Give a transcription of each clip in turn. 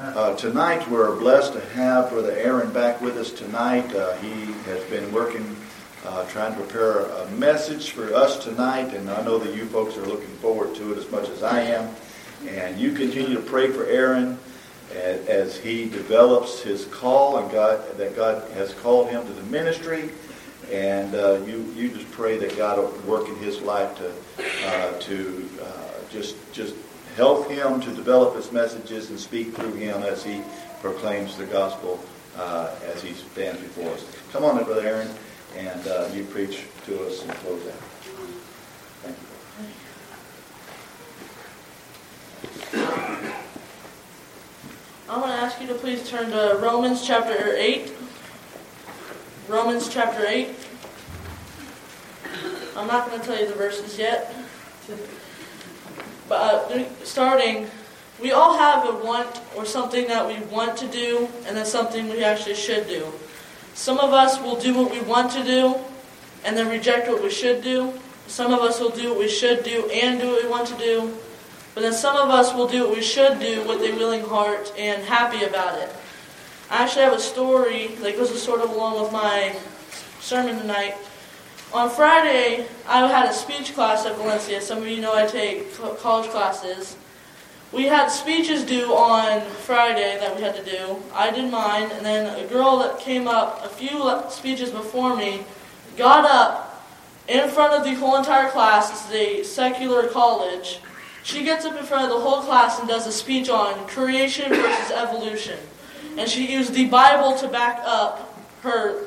Uh, tonight, we're blessed to have Brother Aaron back with us tonight. Uh, he has been working, uh, trying to prepare a message for us tonight, and I know that you folks are looking forward to it as much as I am. And you continue to pray for Aaron as, as he develops his call and God that God has called him to the ministry. And uh, you you just pray that God will work in his life to uh, to uh, just just help him to develop his messages and speak through him as he proclaims the gospel uh, as he stands before us. Come on, Brother Aaron, and uh, you preach to us and close out. Thank you. I'm going to ask you to please turn to Romans chapter 8. Romans chapter 8. I'm not going to tell you the verses yet. But uh, starting, we all have a want or something that we want to do, and then something we actually should do. Some of us will do what we want to do, and then reject what we should do. Some of us will do what we should do and do what we want to do. But then some of us will do what we should do with a willing heart and happy about it. I actually have a story that goes sort of along with my sermon tonight. On Friday, I had a speech class at Valencia. Some of you know I take college classes. We had speeches due on Friday that we had to do. I did mine, and then a girl that came up a few speeches before me got up in front of the whole entire class. Is a secular college. She gets up in front of the whole class and does a speech on creation versus evolution. And she used the Bible to back up her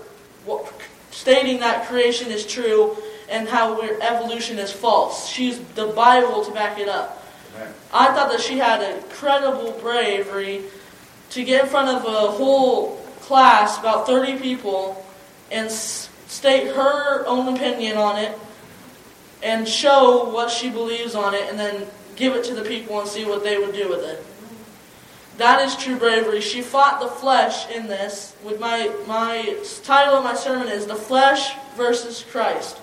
stating that creation is true and how evolution is false. She used the Bible to back it up. I thought that she had incredible bravery to get in front of a whole class, about 30 people, and state her own opinion on it and show what she believes on it and then give it to the people and see what they would do with it. That is true bravery. She fought the flesh in this. With my my title of my sermon is "The Flesh versus Christ."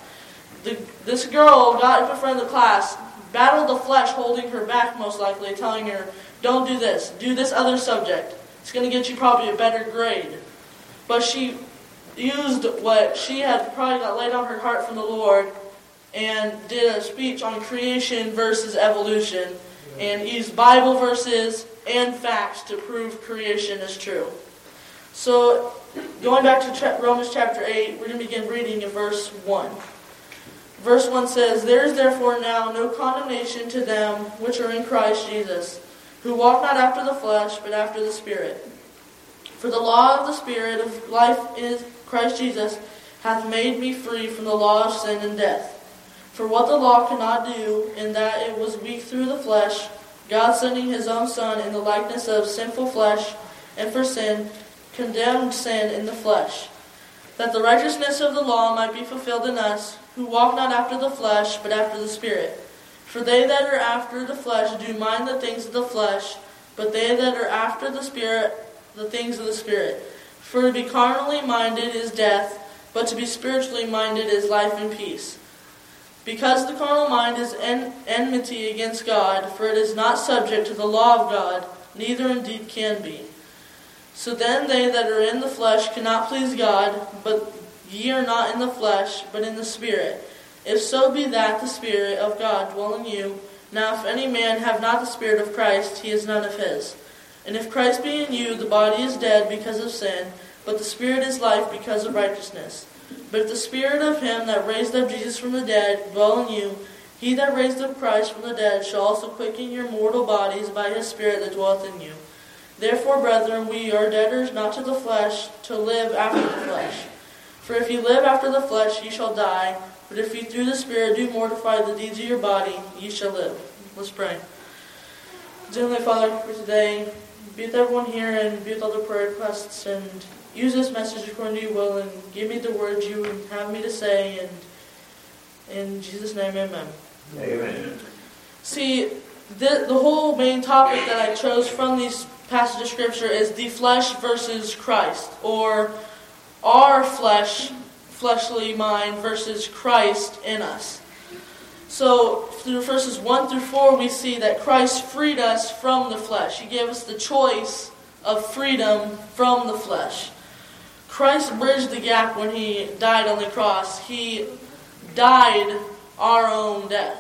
The, this girl got up in front of the class, battled the flesh, holding her back most likely, telling her, "Don't do this. Do this other subject. It's going to get you probably a better grade." But she used what she had probably got laid on her heart from the Lord and did a speech on creation versus evolution and used Bible verses and facts to prove creation is true. So, going back to Romans chapter 8, we're going to begin reading in verse 1. Verse 1 says, There is therefore now no condemnation to them which are in Christ Jesus, who walk not after the flesh, but after the Spirit. For the law of the Spirit of life in Christ Jesus hath made me free from the law of sin and death. For what the law could not do, in that it was weak through the flesh, God sending his own Son in the likeness of sinful flesh, and for sin, condemned sin in the flesh, that the righteousness of the law might be fulfilled in us, who walk not after the flesh, but after the Spirit. For they that are after the flesh do mind the things of the flesh, but they that are after the Spirit, the things of the Spirit. For to be carnally minded is death, but to be spiritually minded is life and peace. Because the carnal mind is en- enmity against God, for it is not subject to the law of God, neither indeed can be. So then they that are in the flesh cannot please God, but ye are not in the flesh, but in the Spirit. If so be that the Spirit of God dwell in you. Now if any man have not the Spirit of Christ, he is none of his. And if Christ be in you, the body is dead because of sin, but the Spirit is life because of righteousness. But if the Spirit of him that raised up Jesus from the dead dwell in you, he that raised up Christ from the dead shall also quicken your mortal bodies by his Spirit that dwelleth in you. Therefore, brethren, we are debtors not to the flesh, to live after the flesh. For if you live after the flesh, ye shall die. But if you through the Spirit do mortify the deeds of your body, ye shall live. Let's pray. Heavenly Father, for today, be with everyone here and be with all the prayer requests and use this message according to your will and give me the words you would have me to say. And in Jesus' name, amen. Amen. See, the, the whole main topic that I chose from these passages of Scripture is the flesh versus Christ, or our flesh, fleshly mind, versus Christ in us. So, through verses 1 through 4, we see that Christ freed us from the flesh. He gave us the choice of freedom from the flesh. Christ bridged the gap when he died on the cross. He died our own death.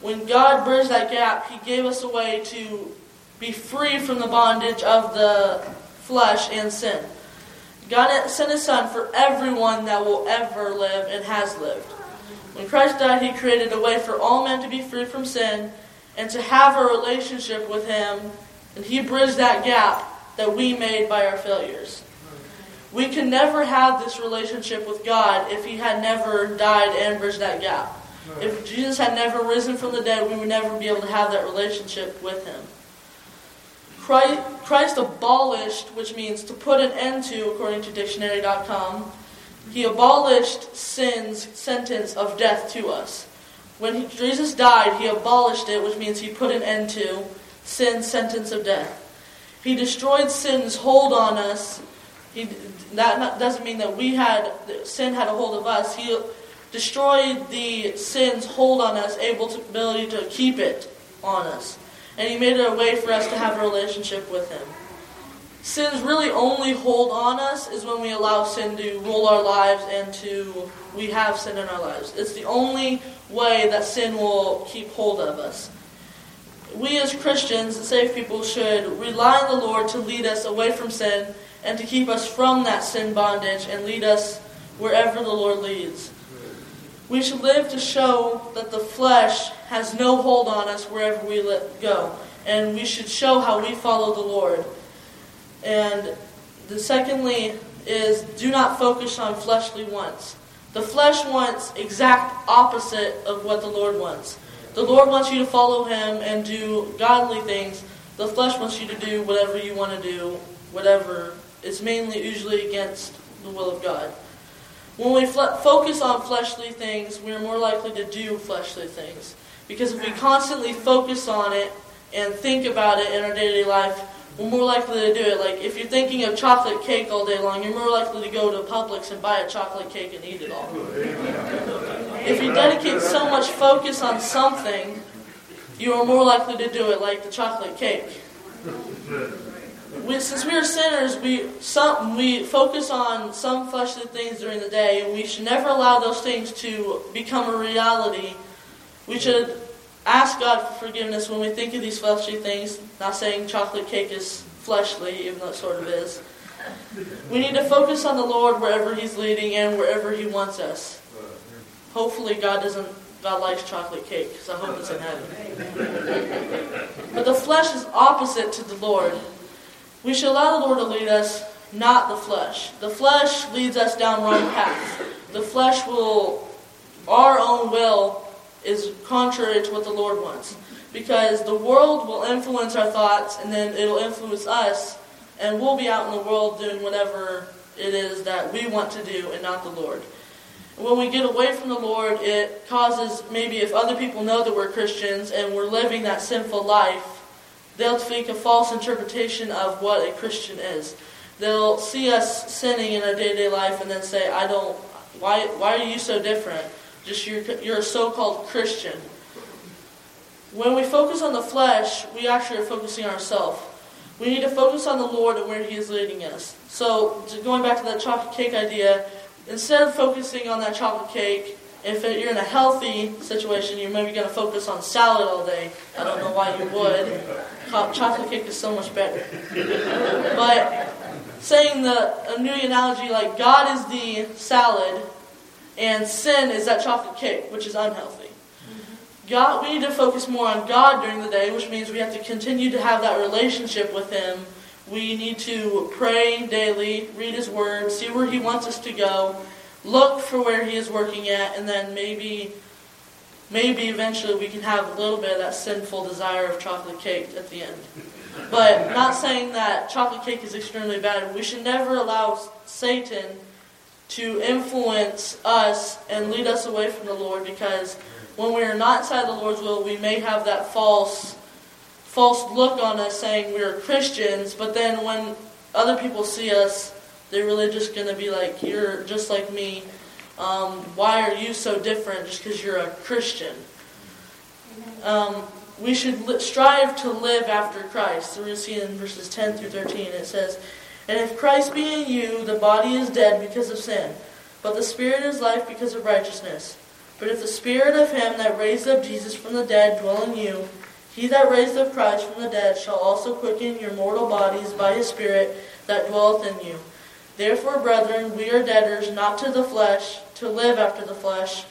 When God bridged that gap, he gave us a way to be free from the bondage of the flesh and sin. God sent his son for everyone that will ever live and has lived. When Christ died, he created a way for all men to be free from sin and to have a relationship with him, and he bridged that gap that we made by our failures. We can never have this relationship with God if he had never died and bridged that gap. If Jesus had never risen from the dead, we would never be able to have that relationship with him. Christ, Christ abolished, which means to put an end to, according to dictionary.com, he abolished sin's sentence of death to us. When he, Jesus died, he abolished it, which means he put an end to sin's sentence of death. He destroyed sin's hold on us. He, that doesn't mean that we had sin had a hold of us. He destroyed the sin's hold on us, able to ability to keep it on us and He made it a way for us to have a relationship with Him. Sins really only hold on us is when we allow sin to rule our lives and to we have sin in our lives. It's the only way that sin will keep hold of us. We as Christians, saved people, should rely on the Lord to lead us away from sin and to keep us from that sin bondage and lead us wherever the Lord leads. We should live to show that the flesh has no hold on us wherever we let go. And we should show how we follow the Lord. And the secondly is do not focus on fleshly wants. The flesh wants exact opposite of what the Lord wants. The Lord wants you to follow him and do godly things. The flesh wants you to do whatever you want to do, whatever. It's mainly usually against the will of God. When we fl- focus on fleshly things, we are more likely to do fleshly things. Because if we constantly focus on it and think about it in our day to day life, we're more likely to do it. Like if you're thinking of chocolate cake all day long, you're more likely to go to Publix and buy a chocolate cake and eat it all. If you dedicate so much focus on something, you are more likely to do it, like the chocolate cake we, since we are sinners, we some we focus on some fleshly things during the day, and we should never allow those things to become a reality. We should ask God for forgiveness when we think of these fleshly things. Not saying chocolate cake is fleshly, even though it sort of is. We need to focus on the Lord wherever He's leading and wherever He wants us. Hopefully, God doesn't. God likes chocolate cake, because I hope it's in heaven. But the flesh is opposite to the Lord. We should allow the Lord to lead us, not the flesh. The flesh leads us down wrong paths. The flesh will, our own will, is contrary to what the Lord wants. Because the world will influence our thoughts, and then it'll influence us, and we'll be out in the world doing whatever it is that we want to do, and not the Lord. When we get away from the Lord, it causes maybe if other people know that we're Christians and we're living that sinful life, They'll take a false interpretation of what a Christian is. They'll see us sinning in our day-to-day life and then say, "I don't. Why? Why are you so different? Just you're, you're a so-called Christian." When we focus on the flesh, we actually are focusing on ourselves. We need to focus on the Lord and where He is leading us. So, going back to that chocolate cake idea, instead of focusing on that chocolate cake, if you're in a healthy situation, you're maybe going to focus on salad all day. I don't know why you would. Chocolate cake is so much better. But saying the a new analogy like God is the salad and sin is that chocolate cake, which is unhealthy. God, we need to focus more on God during the day, which means we have to continue to have that relationship with Him. We need to pray daily, read His Word, see where He wants us to go, look for where he is working at, and then maybe, maybe eventually we can have a little bit of that sinful desire of chocolate cake at the end. But not saying that chocolate cake is extremely bad. We should never allow Satan to influence us and lead us away from the Lord because when we are not inside the Lord's will, we may have that false false look on us saying we're Christians, but then when other people see us they're really just going to be like, you're just like me. Um, why are you so different just because you're a Christian? Um, we should li- strive to live after Christ. We're going to see in verses 10 through 13. It says, And if Christ be in you, the body is dead because of sin, but the spirit is life because of righteousness. But if the spirit of him that raised up Jesus from the dead dwell in you, he that raised up Christ from the dead shall also quicken your mortal bodies by his spirit that dwelleth in you. Therefore, brethren, we are debtors not to the flesh, to live after the flesh.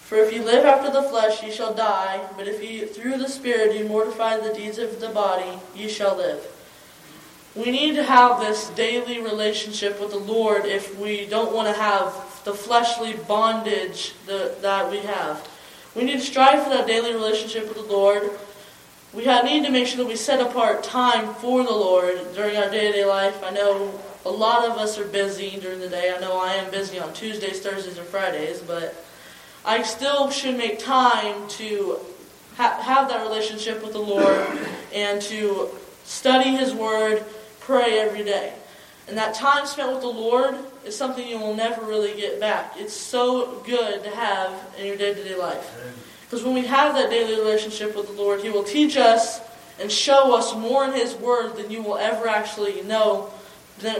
For if you live after the flesh, ye shall die. But if ye through the Spirit you mortify the deeds of the body, ye shall live. We need to have this daily relationship with the Lord if we don't want to have the fleshly bondage that, that we have. We need to strive for that daily relationship with the Lord. We need to make sure that we set apart time for the Lord during our day to day life. I know a lot of us are busy during the day. I know I am busy on Tuesdays, Thursdays, and Fridays, but I still should make time to ha- have that relationship with the Lord and to study His Word, pray every day. And that time spent with the Lord is something you will never really get back. It's so good to have in your day to day life. Because when we have that daily relationship with the Lord, He will teach us and show us more in His Word than you will ever actually know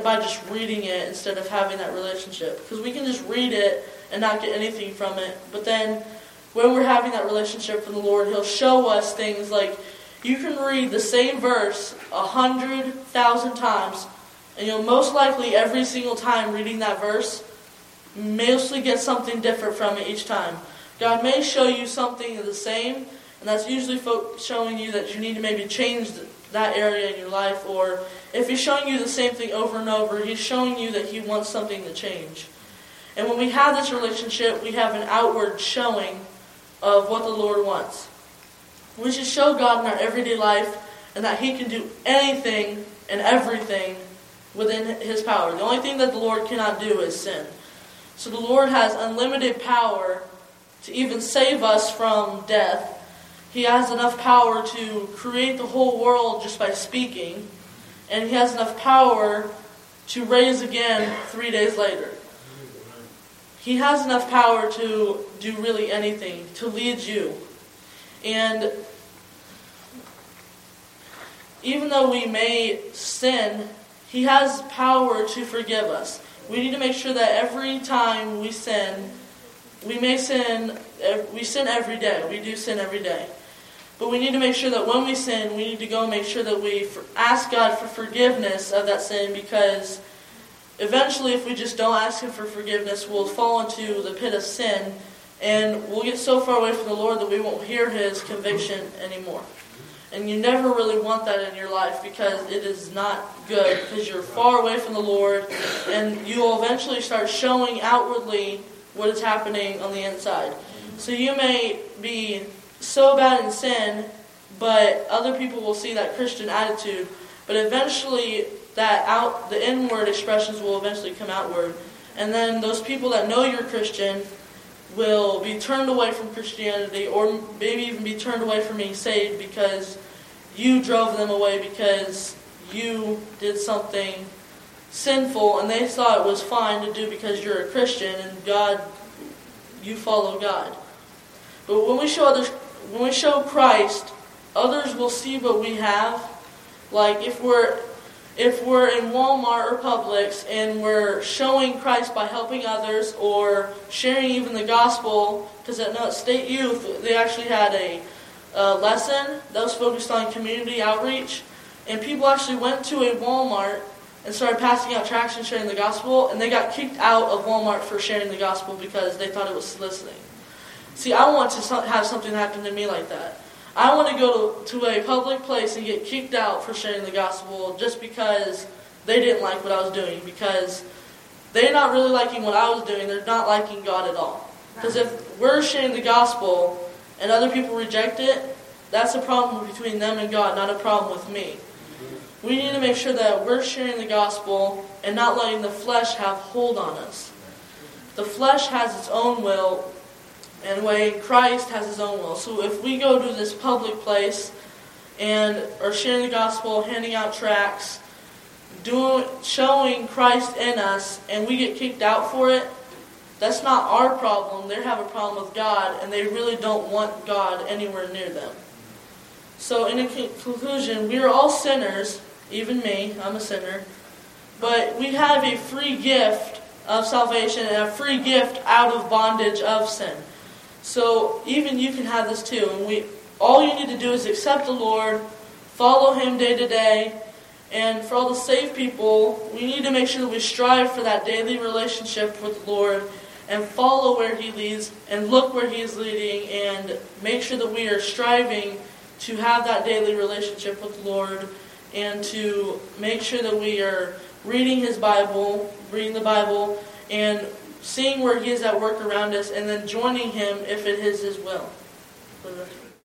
by just reading it instead of having that relationship. Because we can just read it and not get anything from it. But then when we're having that relationship with the Lord, He'll show us things like you can read the same verse a hundred thousand times, and you'll most likely every single time reading that verse mostly get something different from it each time. God may show you something the same, and that's usually showing you that you need to maybe change that area in your life, or if He's showing you the same thing over and over, He's showing you that He wants something to change. And when we have this relationship, we have an outward showing of what the Lord wants. We should show God in our everyday life and that He can do anything and everything within His power. The only thing that the Lord cannot do is sin. So the Lord has unlimited power to even save us from death. He has enough power to create the whole world just by speaking. And He has enough power to raise again three days later. He has enough power to do really anything, to lead you. And even though we may sin, He has power to forgive us. We need to make sure that every time we sin, we may sin, eh, we sin every day. We do sin every day. But we need to make sure that when we sin, we need to go and make sure that we ask God for forgiveness of that sin because eventually, if we just don't ask Him for forgiveness, we'll fall into the pit of sin and we'll get so far away from the Lord that we won't hear His conviction anymore. And you never really want that in your life because it is not good because you're far away from the Lord and you will eventually start showing outwardly what is happening on the inside. So you may be so bad in sin, but other people will see that Christian attitude. But eventually that out the inward expressions will eventually come outward. And then those people that know you're Christian will be turned away from Christianity or maybe even be turned away from being saved because you drove them away because you did something sinful and they thought it was fine to do because you're a Christian and God you follow God. But when we show others when we show Christ, others will see what we have. Like if we're if we're in Walmart or Publix and we're showing Christ by helping others or sharing even the gospel, because at State Youth, they actually had a, a lesson that was focused on community outreach, and people actually went to a Walmart and started passing out tracts and sharing the gospel, and they got kicked out of Walmart for sharing the gospel because they thought it was soliciting. See, I want to have something happen to me like that. I want to go to, to a public place and get kicked out for sharing the gospel just because they didn't like what I was doing. Because they're not really liking what I was doing. They're not liking God at all. Because if we're sharing the gospel and other people reject it, that's a problem between them and God, not a problem with me. We need to make sure that we're sharing the gospel and not letting the flesh have hold on us. The flesh has its own will, and way Christ has his own will. So if we go to this public place and are sharing the gospel, handing out tracts, doing showing Christ in us, and we get kicked out for it, that's not our problem. They have a problem with God, and they really don't want God anywhere near them. So, in conclusion, we are all sinners, even me, I'm a sinner, but we have a free gift of salvation and a free gift out of bondage of sin. So, even you can have this too. And we, all you need to do is accept the Lord, follow Him day to day, and for all the saved people, we need to make sure that we strive for that daily relationship with the Lord and follow where He leads and look where He is leading and make sure that we are striving to have that daily relationship with the Lord and to make sure that we are reading His Bible, reading the Bible, and seeing where He is at work around us and then joining Him if it is His will.